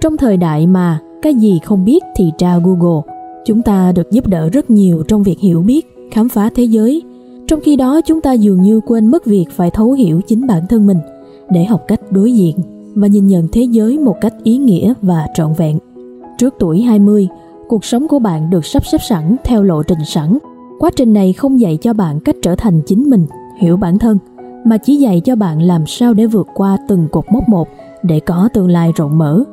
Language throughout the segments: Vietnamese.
Trong thời đại mà cái gì không biết thì tra Google, chúng ta được giúp đỡ rất nhiều trong việc hiểu biết, khám phá thế giới. Trong khi đó chúng ta dường như quên mất việc phải thấu hiểu chính bản thân mình để học cách đối diện và nhìn nhận thế giới một cách ý nghĩa và trọn vẹn. Trước tuổi 20, cuộc sống của bạn được sắp xếp sẵn theo lộ trình sẵn. Quá trình này không dạy cho bạn cách trở thành chính mình, hiểu bản thân, mà chỉ dạy cho bạn làm sao để vượt qua từng cột mốc một để có tương lai rộng mở.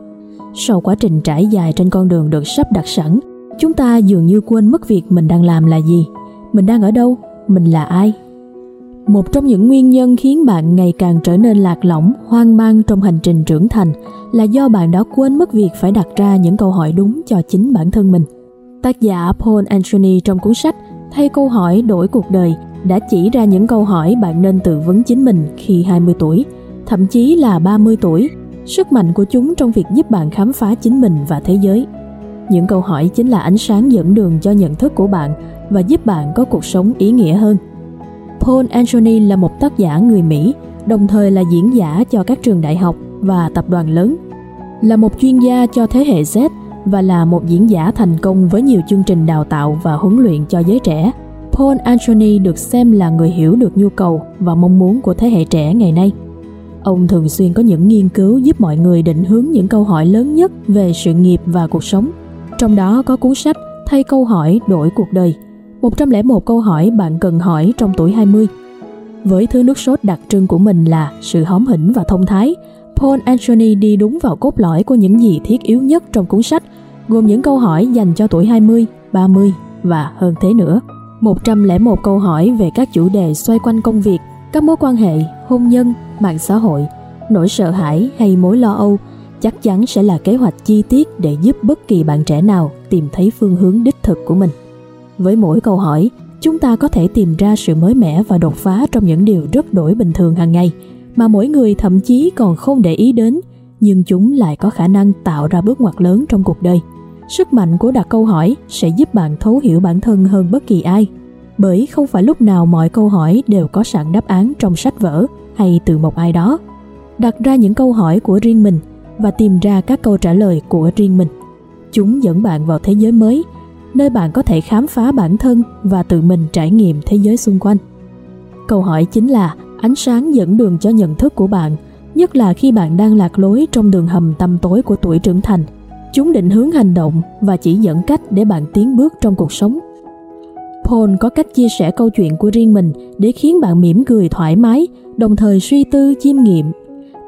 Sau quá trình trải dài trên con đường được sắp đặt sẵn, chúng ta dường như quên mất việc mình đang làm là gì, mình đang ở đâu, mình là ai. Một trong những nguyên nhân khiến bạn ngày càng trở nên lạc lõng, hoang mang trong hành trình trưởng thành là do bạn đã quên mất việc phải đặt ra những câu hỏi đúng cho chính bản thân mình. Tác giả Paul Anthony trong cuốn sách Thay câu hỏi đổi cuộc đời đã chỉ ra những câu hỏi bạn nên tự vấn chính mình khi 20 tuổi, thậm chí là 30 tuổi. Sức mạnh của chúng trong việc giúp bạn khám phá chính mình và thế giới. Những câu hỏi chính là ánh sáng dẫn đường cho nhận thức của bạn và giúp bạn có cuộc sống ý nghĩa hơn. Paul Anthony là một tác giả người Mỹ, đồng thời là diễn giả cho các trường đại học và tập đoàn lớn. Là một chuyên gia cho thế hệ Z và là một diễn giả thành công với nhiều chương trình đào tạo và huấn luyện cho giới trẻ. Paul Anthony được xem là người hiểu được nhu cầu và mong muốn của thế hệ trẻ ngày nay. Ông thường xuyên có những nghiên cứu giúp mọi người định hướng những câu hỏi lớn nhất về sự nghiệp và cuộc sống. Trong đó có cuốn sách Thay câu hỏi đổi cuộc đời 101 câu hỏi bạn cần hỏi trong tuổi 20. Với thứ nước sốt đặc trưng của mình là sự hóm hỉnh và thông thái, Paul Anthony đi đúng vào cốt lõi của những gì thiết yếu nhất trong cuốn sách, gồm những câu hỏi dành cho tuổi 20, 30 và hơn thế nữa. 101 câu hỏi về các chủ đề xoay quanh công việc, các mối quan hệ, hôn nhân, mạng xã hội, nỗi sợ hãi hay mối lo âu chắc chắn sẽ là kế hoạch chi tiết để giúp bất kỳ bạn trẻ nào tìm thấy phương hướng đích thực của mình. Với mỗi câu hỏi, chúng ta có thể tìm ra sự mới mẻ và đột phá trong những điều rất đổi bình thường hàng ngày mà mỗi người thậm chí còn không để ý đến, nhưng chúng lại có khả năng tạo ra bước ngoặt lớn trong cuộc đời. Sức mạnh của đặt câu hỏi sẽ giúp bạn thấu hiểu bản thân hơn bất kỳ ai. Bởi không phải lúc nào mọi câu hỏi đều có sẵn đáp án trong sách vở hay từ một ai đó. Đặt ra những câu hỏi của riêng mình và tìm ra các câu trả lời của riêng mình. Chúng dẫn bạn vào thế giới mới nơi bạn có thể khám phá bản thân và tự mình trải nghiệm thế giới xung quanh. Câu hỏi chính là ánh sáng dẫn đường cho nhận thức của bạn, nhất là khi bạn đang lạc lối trong đường hầm tăm tối của tuổi trưởng thành. Chúng định hướng hành động và chỉ dẫn cách để bạn tiến bước trong cuộc sống. Paul có cách chia sẻ câu chuyện của riêng mình để khiến bạn mỉm cười thoải mái, đồng thời suy tư chiêm nghiệm.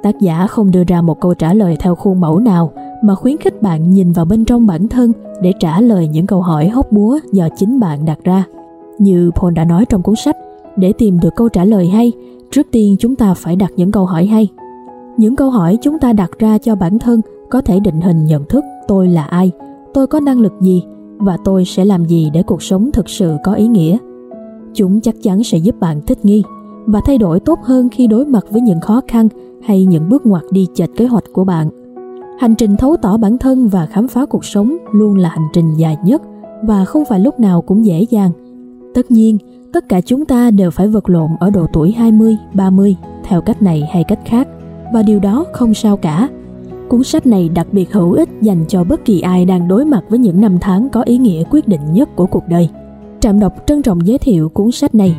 Tác giả không đưa ra một câu trả lời theo khuôn mẫu nào, mà khuyến khích bạn nhìn vào bên trong bản thân để trả lời những câu hỏi hóc búa do chính bạn đặt ra. Như Paul đã nói trong cuốn sách, để tìm được câu trả lời hay, trước tiên chúng ta phải đặt những câu hỏi hay. Những câu hỏi chúng ta đặt ra cho bản thân có thể định hình nhận thức tôi là ai, tôi có năng lực gì và tôi sẽ làm gì để cuộc sống thực sự có ý nghĩa. Chúng chắc chắn sẽ giúp bạn thích nghi và thay đổi tốt hơn khi đối mặt với những khó khăn hay những bước ngoặt đi chệch kế hoạch của bạn hành trình thấu tỏ bản thân và khám phá cuộc sống luôn là hành trình dài nhất và không phải lúc nào cũng dễ dàng. Tất nhiên, tất cả chúng ta đều phải vật lộn ở độ tuổi 20, 30 theo cách này hay cách khác và điều đó không sao cả. Cuốn sách này đặc biệt hữu ích dành cho bất kỳ ai đang đối mặt với những năm tháng có ý nghĩa quyết định nhất của cuộc đời. Trạm đọc trân trọng giới thiệu cuốn sách này.